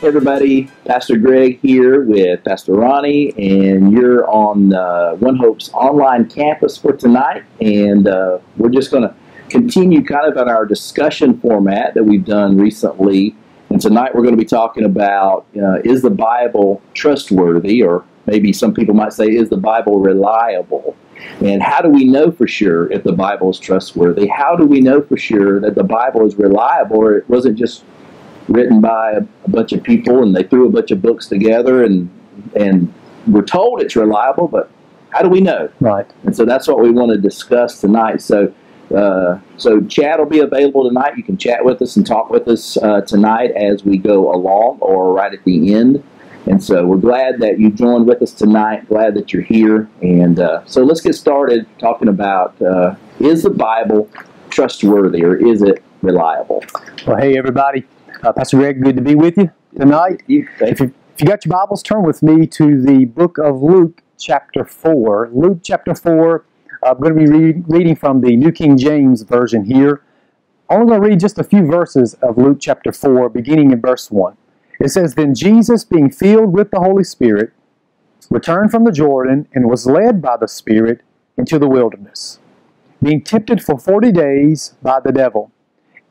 Hey everybody, Pastor Greg here with Pastor Ronnie, and you're on uh, One Hope's online campus for tonight. And uh, we're just going to continue kind of on our discussion format that we've done recently. And tonight we're going to be talking about uh, is the Bible trustworthy, or maybe some people might say, is the Bible reliable? And how do we know for sure if the Bible is trustworthy? How do we know for sure that the Bible is reliable, or it wasn't just written by a, a bunch of people and they threw a bunch of books together and and we're told it's reliable, but how do we know? Right. And so that's what we want to discuss tonight. So, uh, so chat will be available tonight. You can chat with us and talk with us uh, tonight as we go along, or right at the end. And so we're glad that you joined with us tonight. Glad that you're here. And uh, so let's get started talking about uh, is the Bible trustworthy or is it reliable? Well, hey everybody. Uh, Pastor Greg, good to be with you tonight. You, If you, if you got your Bibles, turn with me to the book of Luke, chapter 4. Luke, chapter 4. uh, I'm going to be read, reading from the New King James Version here. I'm only going to read just a few verses of Luke, chapter 4, beginning in verse 1. It says, Then Jesus, being filled with the Holy Spirit, returned from the Jordan and was led by the Spirit into the wilderness, being tempted for forty days by the devil.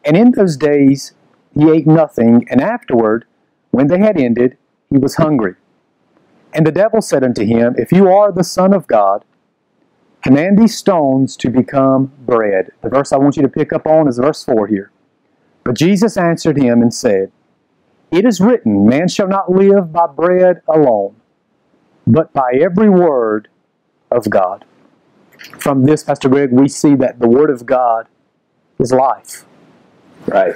And in those days he ate nothing, and afterward, when they had ended, he was hungry. And the devil said unto him, If you are the Son of God, command these stones to become bread. The verse I want you to pick up on is verse 4 here. But Jesus answered him and said, It is written, Man shall not live by bread alone, but by every word of God. From this, Pastor Greg, we see that the Word of God is life. Right.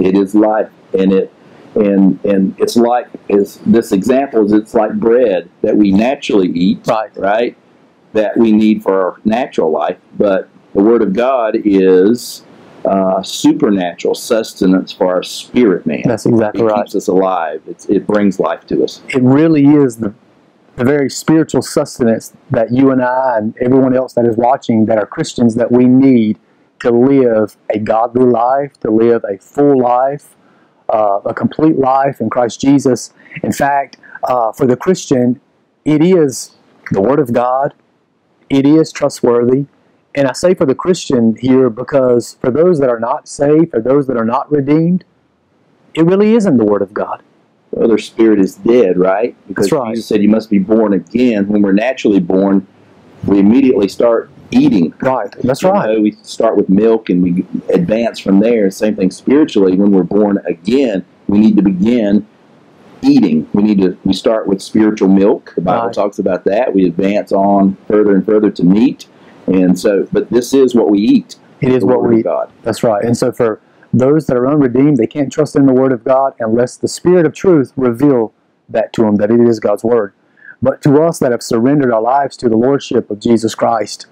It is life, and it and and it's like is this example is it's like bread that we naturally eat, Right. right? That we need for our natural life, but the Word of God is uh, supernatural sustenance for our spirit man. That's exactly it right. keeps us alive. It's, it brings life to us. it really is the, the very spiritual sustenance that you and I and everyone else that is watching that are Christians that we need to live a godly life, to live a full life, uh, a complete life in Christ Jesus. In fact, uh, for the Christian, it is the Word of God, it is trustworthy. And I say for the Christian here because for those that are not saved, for those that are not redeemed, it really isn't the Word of God. The other spirit is dead, right? Because That's right. Jesus said you must be born again. When we're naturally born, we immediately start eating. Right, that's You right. know, we start with milk and we advance from there. Same thing spiritually. When we're born again, we need to begin eating. We need to. We start with spiritual milk. The Bible Right. talks about that. We advance on further and further to meat. And so, but this is what we eat. It is what we eat. God. That's right. And so for those that are unredeemed, they can't trust in the Word of God unless the Spirit of truth reveal that to them, that it is God's Word. But to us that have surrendered our lives to the Lordship of Jesus Christ,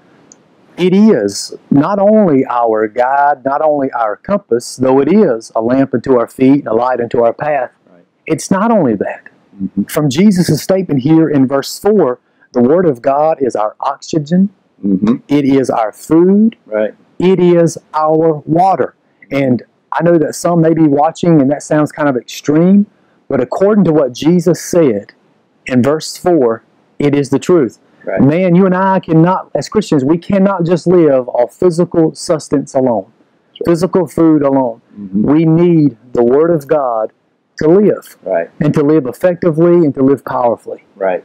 it is not only our guide, not only our compass, though it is a lamp unto our feet and a light unto our path. Right. It's not only that. Mhm. From Jesus' statement here in verse 4, the Word of God is our oxygen, hmm it is our food, Right. it is our water. And I know that some may be watching and that sounds kind of extreme, but according to what Jesus said in verse 4, it is the truth. Right. Man, you and I cannot, as Christians, we cannot just live off physical sustenance alone, physical food alone. hmm We need the Word of God to live Right. and to live effectively and to live powerfully. Right.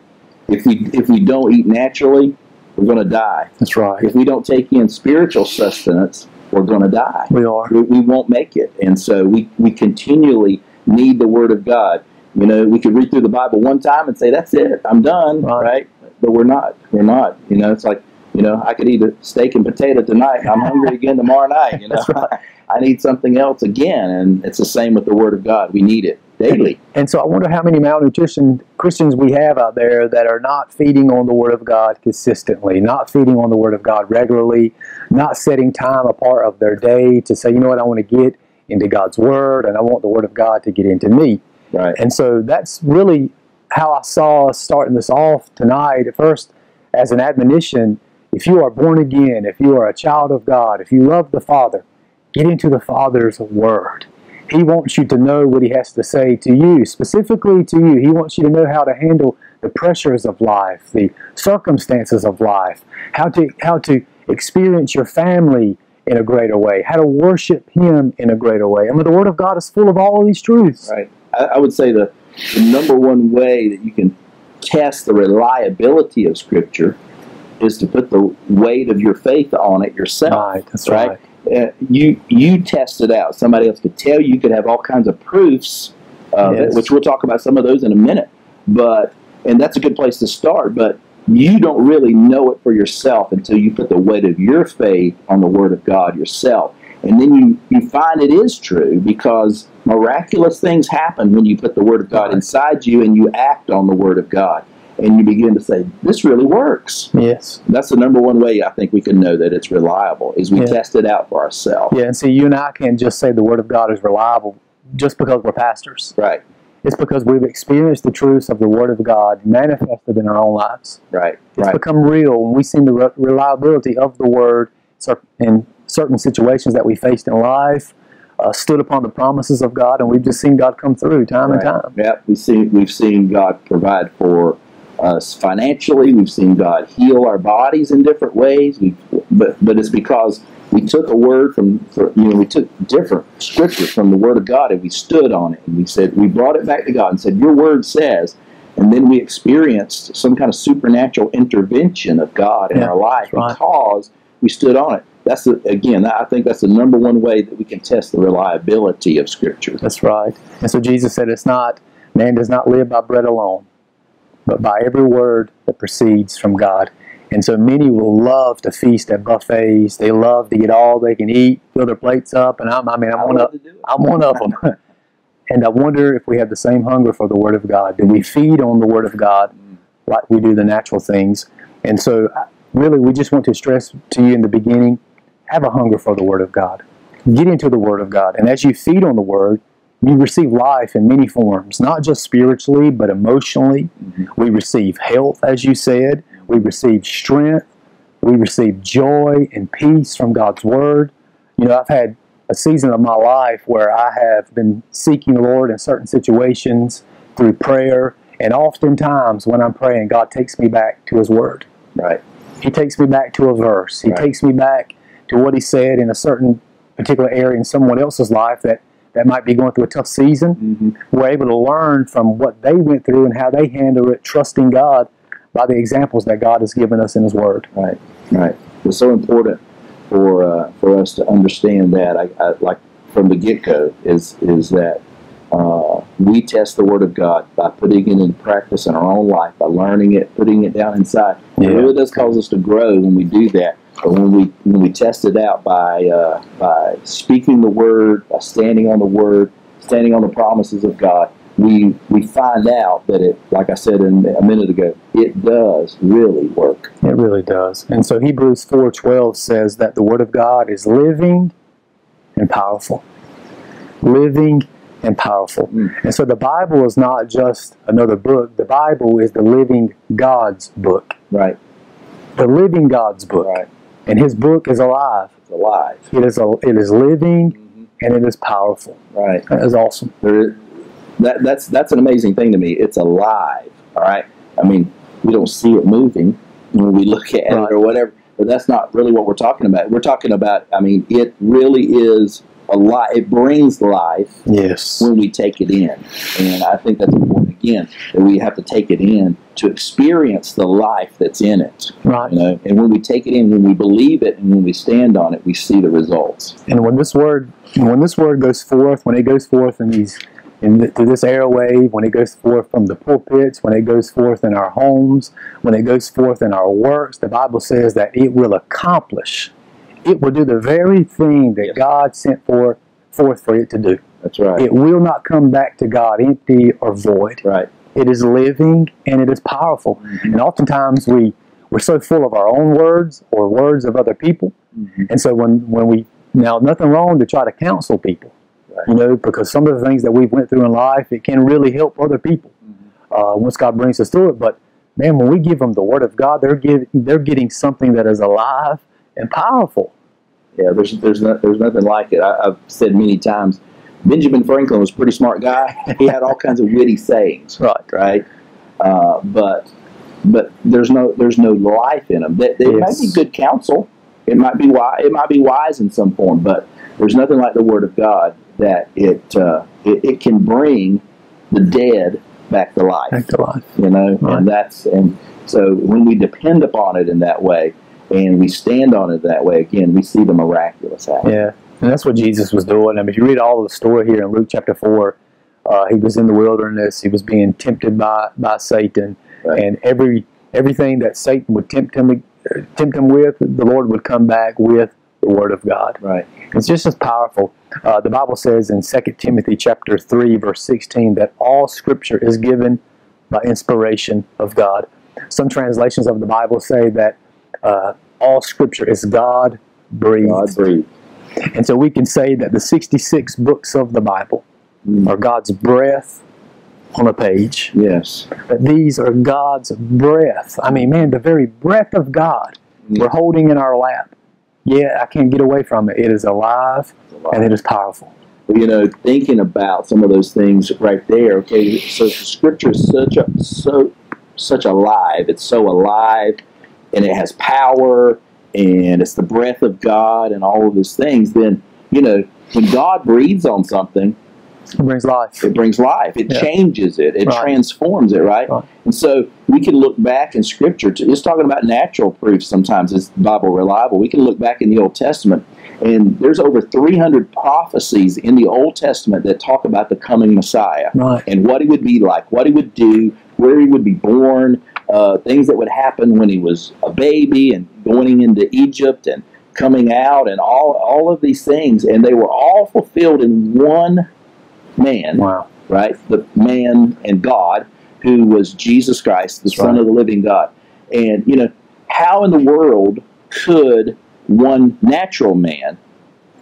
If we if we don't eat naturally, we're going to die. That's right. If we don't take in spiritual sustenance, we're going to die. We are. We, we won't make it. And so we, we continually need the Word of God. You know, we could read through the Bible one time and say, that's it, I'm done, Right. right? But we're not. We're not. You know, it's like, you know, I could eat a steak and potato tonight. I'm hungry again tomorrow night. You know, That's right. I need something else again. And it's the same with the Word of God. We need it daily. And so I wonder how many malnutrition Christians we have out there that are not feeding on the Word of God consistently, not feeding on the Word of God regularly, not setting time apart of their day to say, you know what, I want to get into God's Word and I want the Word of God to get into me. Right. And so that's really how I saw us starting this off tonight. First, as an admonition, if you are born again, if you are a child of God, if you love the Father, get into the Father's Word. He wants you to know what He has to say to you, specifically to you. He wants you to know how to handle the pressures of life, the circumstances of life, how to how to experience your family in a greater way, how to worship Him in a greater way. I mean, the Word of God is full of all of these truths. Right. I, I would say the, the number one way that you can test the reliability of Scripture is to put the weight of your faith on it yourself. Right, that's right. Uh, you you test it out. Somebody else could tell you. You could have all kinds of proofs, uh, Yes. which we'll talk about some of those in a minute. But and that's a good place to start. But you don't really know it for yourself until you put the weight of your faith on the Word of God yourself, and then you you find it is true because miraculous things happen when you put the Word of God inside you and you act on the Word of God, and you begin to say, "This really works." Yes. That's the number one way I think we can know that it's reliable is we Yeah. test it out for ourselves. Yeah, and see, you and I can't just say the Word of God is reliable just because we're pastors. Right, It's because we've experienced the truths of the Word of God manifested in our own lives. right, It's right. become real when we see the re- reliability of the Word in certain situations that we faced in life, uh, stood upon the promises of God, and we've just seen God come through time and time. Yeah, we've seen we've seen God provide for us financially. We've seen God heal our bodies in different ways. We, but but it's because we took a word from you know we took different scripture from the Word of God and we stood on it and we said we brought it back to God and said Your Word says. And then we experienced some kind of supernatural intervention of God in Yeah, our life right. because we stood on it. That's the, again, I think that's the number one way that we can test the reliability of Scripture. That's right. And so Jesus said, "It's not man does not live by bread alone, but by every word that proceeds from God." And so many will love to feast at buffets. They love to get all they can eat, fill their plates up, and I'm, I mean, I'm I one of to do it. I'm one of them. and I wonder if we have the same hunger for the Word of God. Do we feed on the Word of God like we do the natural things? And so, really, we just want to stress to you in the beginning: have a hunger for the Word of God. Get into the Word of God, and as you feed on the Word, you receive life in many forms, not just spiritually, but emotionally. Mhm. We receive health, as you said. We receive strength. We receive joy and peace from God's Word. You know, I've had a season of my life where I have been seeking the Lord in certain situations through prayer, and oftentimes when I'm praying, God takes me back to His Word. Right. He takes me back to a verse. He Right. takes me back to what He said in a certain particular area in someone else's life that, that might be going through a tough season. hmm We're able to learn from what they went through and how they handle it, trusting God by the examples that God has given us in His Word. Right, right. It's so important for uh, for us to understand that. I, I like from the get go is is that uh, we test the Word of God by putting it in practice in our own life, by learning it, putting it down inside. Yeah. It really does cause us to grow when we do that. But when we when we test it out by uh, by speaking the Word, by standing on the Word, standing on the promises of God, we we find out that it, like I said in, a minute ago, it does really work. It really does. And so Hebrews 4:12 says that the word of God is living and powerful. Living and powerful. Mm. And so the Bible is not just another book. The Bible is the living God's book. Right, The living God's book. right. And his book is alive. It's alive. It is a, it is living mm-hmm. and it is powerful. Right. That is awesome. There, that that's that's an amazing thing to me. It's alive. All right. I mean, we don't see it moving when we look at Right. it or whatever, but that's not really what we're talking about. We're talking about. I mean, it really is alive. It brings life Yes. when we take it in, and I think that's important. Again, that we have to take it in to experience the life that's in it. Right. You know, and when we take it in, when we believe it, and when we stand on it, we see the results. And when this word, when this word goes forth, when it goes forth in these, in th- through this airwave, when it goes forth from the pulpits, when it goes forth in our homes, when it goes forth in our works, the Bible says that it will accomplish. It will do the very thing that Yes. God sent for, forth for it to do. That's right. It will not come back to God empty or void. right. It is living and it is powerful. And oftentimes we we're so full of our own words or words of other people, Mhm. and so when when we now nothing wrong to try to counsel people, Right. you know, because some of the things that we've went through in life it can really help other people Mm-hmm. uh, once God brings us through it. But man, when we give them the Word of God, they're getting they're getting something that is alive and powerful. Yeah, there's there's no, there's nothing like it. I, I've said many times Benjamin Franklin was a pretty smart guy. He had all kinds of witty sayings, Right. right? Uh, but but there's no there's no life in them. They, they might be good counsel. It might be wise. It might be wise in some form, but there's nothing like the Word of God that it uh, it, it can bring the dead back to life Back to life. you know Right. and that's and so when we depend upon it in that way and we stand on it that way again we see the miraculous happen Yeah, and that's what Jesus was doing. I mean, if you read all of the story here in Luke chapter four, uh, he was in the wilderness. He was being tempted by by Satan, Right. and every everything that Satan would tempt him tempt him with, the Lord would come back with the Word of God. right It's just as powerful. Uh, the Bible says in 2 Timothy chapter 3, verse 16, that all scripture is given by inspiration of God. Some translations of the Bible say that uh, all scripture is God breathed. god breathed And so we can say that the 66 books of the Bible Mm. are God's breath on a page. yes That these are God's breath. I mean, man, the very breath of God Mm. we're holding in our lap. Yeah, I can't get away from it. It is alive and it is powerful. Well, you know thinking about some of those things right there okay so the scripture is such a so such alive it's so alive and it has power and it's the breath of god and all of those things then you know when god breathes on something It brings life. it brings life. It Yeah. changes it. It Right. transforms it, right? Right. And so we can look back in Scripture. To, it's talking about natural proofs. Sometimes is the Bible reliable. We can look back in the Old Testament, and there's over 300 prophecies in the Old Testament that talk about the coming Messiah Right. and what he would be like, what he would do, where he would be born, uh, things that would happen when he was a baby, and going into Egypt and coming out, and all all of these things, and they were all fulfilled in one man Wow. right? The man and God who was Jesus Christ, the That's Son right. of the living God. And, you know, how in the world could one natural man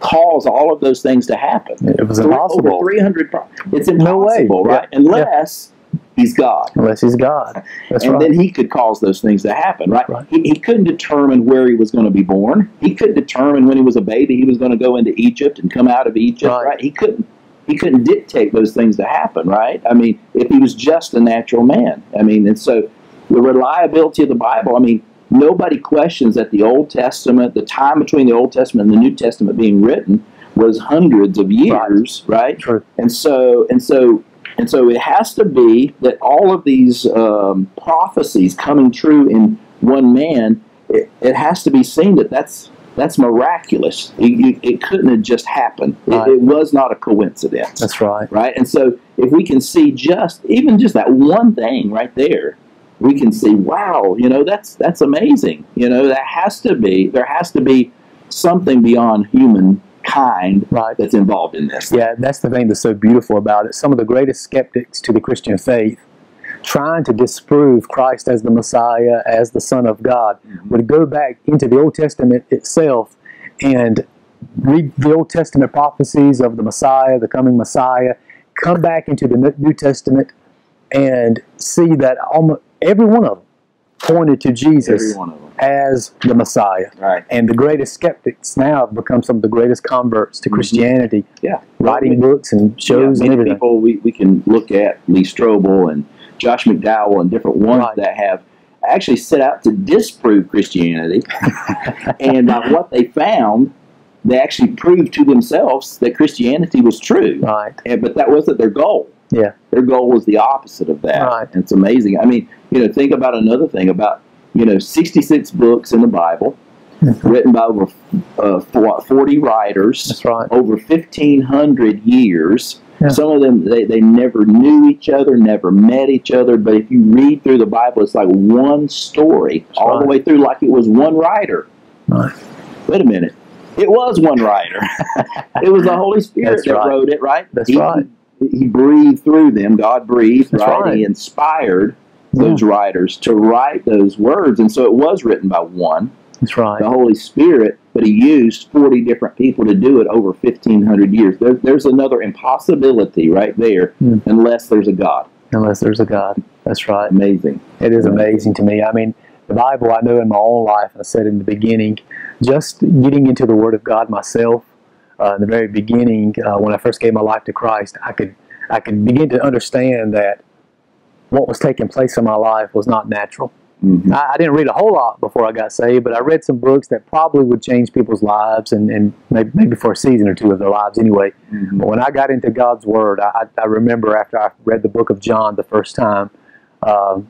cause all of those things to happen? It was impossible Over 300. pro- It's No way. impossible, right? Yeah. Unless he's God. unless he's God. That's and right. then he could cause those things to happen, right? Right. He, he couldn't determine where he was going to be born. He couldn't determine when he was a baby he was going to go into Egypt and come out of Egypt, Right. right? He couldn't. He couldn't dictate those things to happen, right? I mean, if he was just a natural man, I mean, and so the reliability of the Bible. I mean, nobody questions that the Old Testament, the time between the Old Testament and the New Testament being written, was hundreds of years, right? True. And so, and so, and so, it has to be that all of these um, prophecies coming true in one man. It, it has to be seen that that's that's miraculous. It, it, it couldn't have just happened. It, Right. it was not a coincidence, That's right. right? And so, if we can see just even just that one thing right there, we can see, wow, you know, that's that's amazing. You know, that has to be there has to be something beyond humankind Right. that's involved in this. Yeah, that's the thing that's so beautiful about it. Some of the greatest skeptics to the Christian faith, trying to disprove Christ as the Messiah, as the Son of God, mm-hmm. would go back into the Old Testament itself and read the Old Testament prophecies of the Messiah, the coming Messiah, come back into the New Testament and see that almost every one of them pointed to Jesus Every one of them. as the Messiah. Right. And the greatest skeptics now have become some of the greatest converts to Mhm. Christianity, Yeah. writing books and shows yeah, and many everything. people we, we can look at Lee Strobel and Josh McDowell and different ones Right. that have actually set out to disprove Christianity, and by what they found, they actually proved to themselves that Christianity was true. Right. And, but that wasn't their goal. Yeah. Their goal was the opposite of that. Right. And it's amazing. I mean, you know, think about another thing about, you know, 66 books in the Bible Mhm. written by over uh, 40 writers That's right. over 1,500 years. Yeah. Some of them, they, they never knew each other, never met each other. But if you read through the Bible, it's like one story all the way through, like it was one writer. Right. Wait a minute. It was one writer. it was the Holy Spirit That's that right. wrote it, right? That's he, right. He breathed through them. God breathed, That's right? right. He inspired those writers to write those words. And so it was written by one, That's right. the Holy Spirit, but he used 40 different people to do it over 1,500 years. There, there's another impossibility right there, Hmm. unless there's a God. Unless there's a God. That's right. Amazing. It is Yeah. amazing to me. I mean, the Bible I know in my own life, and I said in the beginning, just getting into the Word of God myself, uh, in the very beginning, uh, when I first gave my life to Christ, I could I could begin to understand that what was taking place in my life was not natural. Mhm. I, I didn't read a whole lot before I got saved, but I read some books that probably would change people's lives and, and maybe, maybe for a season or two of their lives anyway. Mhm. But when I got into God's Word, I, I remember after I read the book of John the first time, um,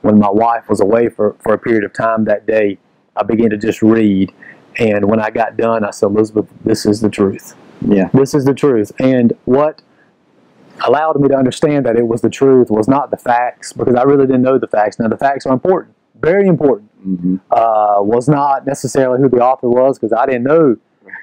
when my wife was away for, for a period of time that day, I began to just read. And when I got done, I said, Elizabeth, this is the truth. Yeah. This is the truth. And what allowed me to understand that it was the truth was not the facts, because I really didn't know the facts. Now, the facts are important, very important. Mhm. Uh, was not necessarily who the author was, because I didn't know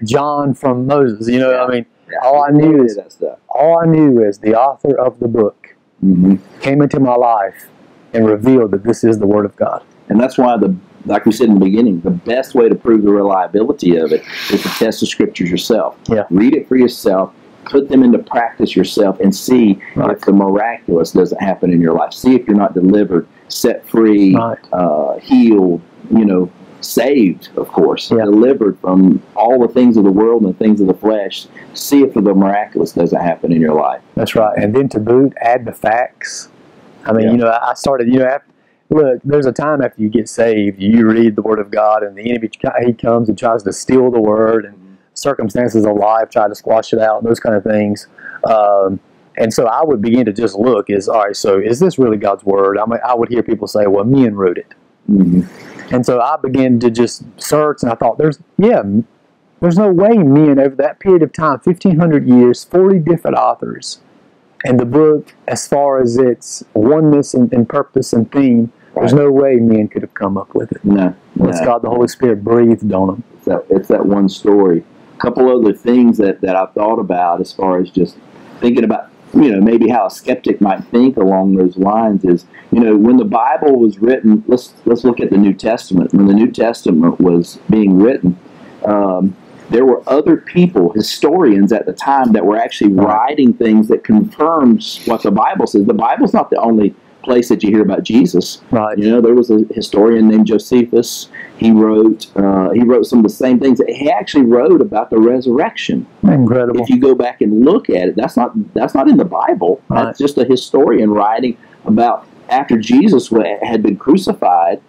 John from Moses. You know, I mean, Yeah. All I knew is- that stuff. all I knew is the author of the book hmm came into my life and revealed that this is the Word of God. And that's why the like we said in the beginning, the best way to prove the reliability of it is to test the scriptures yourself. Yeah. Read it for yourself, put them into practice yourself, and see Right. if the miraculous doesn't happen in your life. See if you're not delivered, set free, Right. uh, healed, you know, saved, of course, Yeah. delivered from all the things of the world and the things of the flesh. See if the miraculous doesn't happen in your life. That's right. And then to boot, add the facts. I mean, Yeah. you know, I started, you know, after, look, there's a time after you get saved, you read the Word of God, and the enemy, he comes and tries to steal the Word, and circumstances of life try to squash it out, and those kind of things. Um, and so I would begin to just look is, all right, so is this really God's Word? I mean, I would hear people say, well, men wrote it. hmm And so I began to just search, and I thought, there's, yeah, there's no way men over that period of time, 1,500 years, 40 different authors, and the book, as far as its oneness and, and purpose and theme, there's no way men could have come up with it. No, Unless no. God, the Holy Spirit, breathed on them. It's that, it's that one story. A couple other things that, that I've thought about as far as just thinking about, you know, maybe how a skeptic might think along those lines is, you know, when the Bible was written, let's let's look at the New Testament. When the New Testament was being written, um, there were other people, historians at the time, that were actually writing things that confirms what the Bible says. The Bible's not the only place that you hear about Jesus. Right. You know, there was a historian named Josephus. He wrote uh, he wrote some of the same things. He actually wrote about the resurrection. Incredible. If you go back and look at it, that's not that's not in the Bible. Right. That's just a historian writing about after Jesus had been crucified.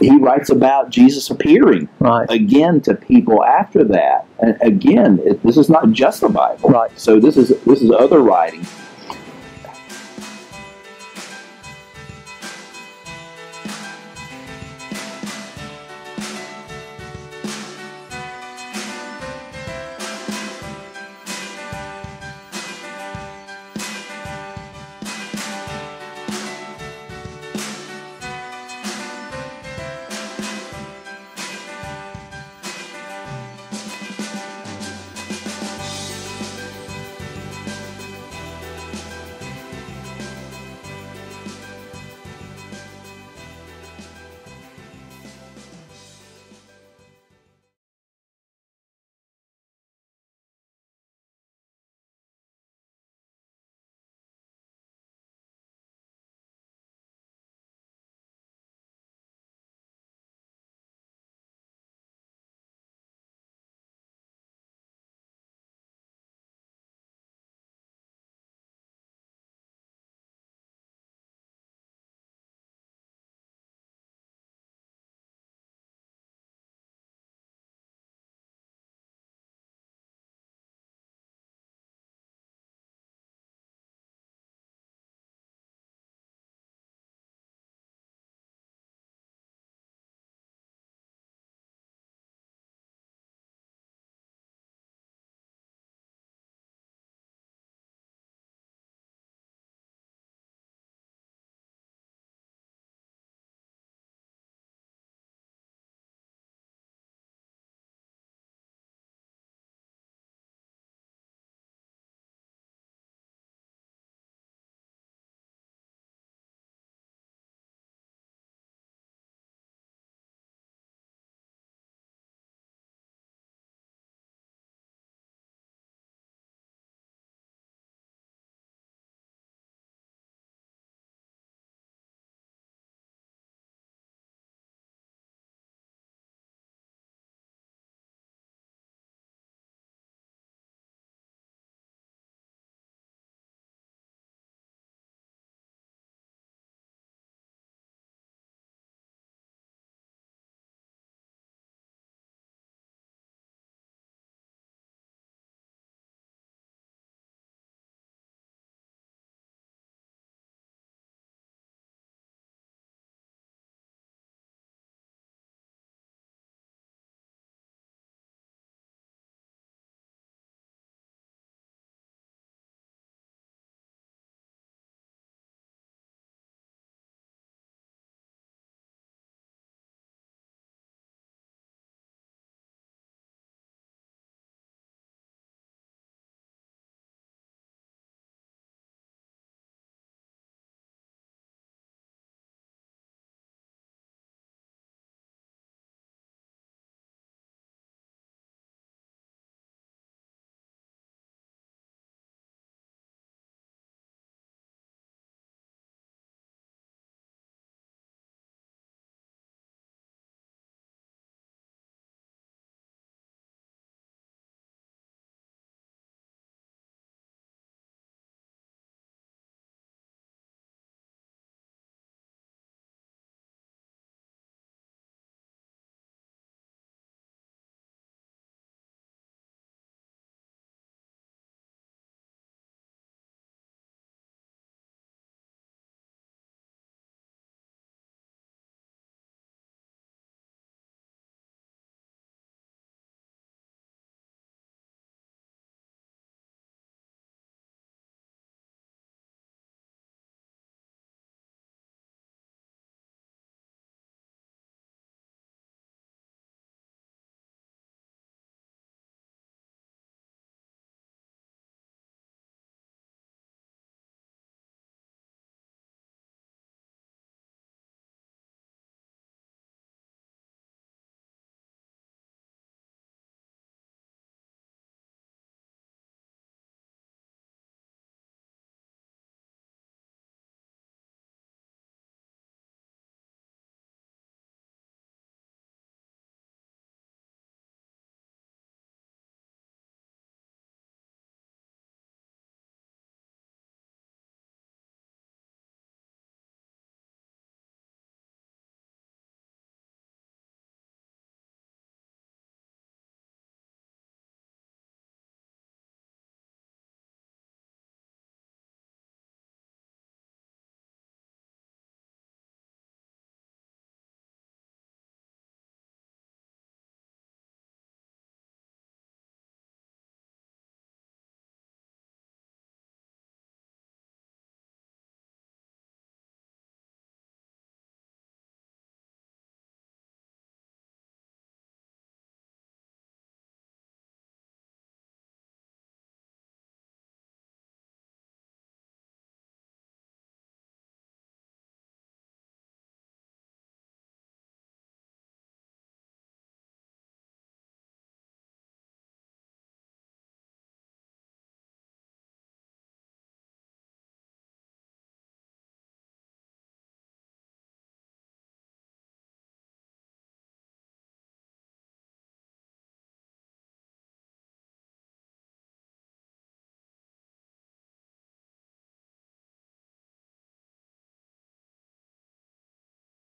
He writes about Jesus appearing Right. again to people after that. And again, it, this is not just the Bible. Right. So this is this is other writing.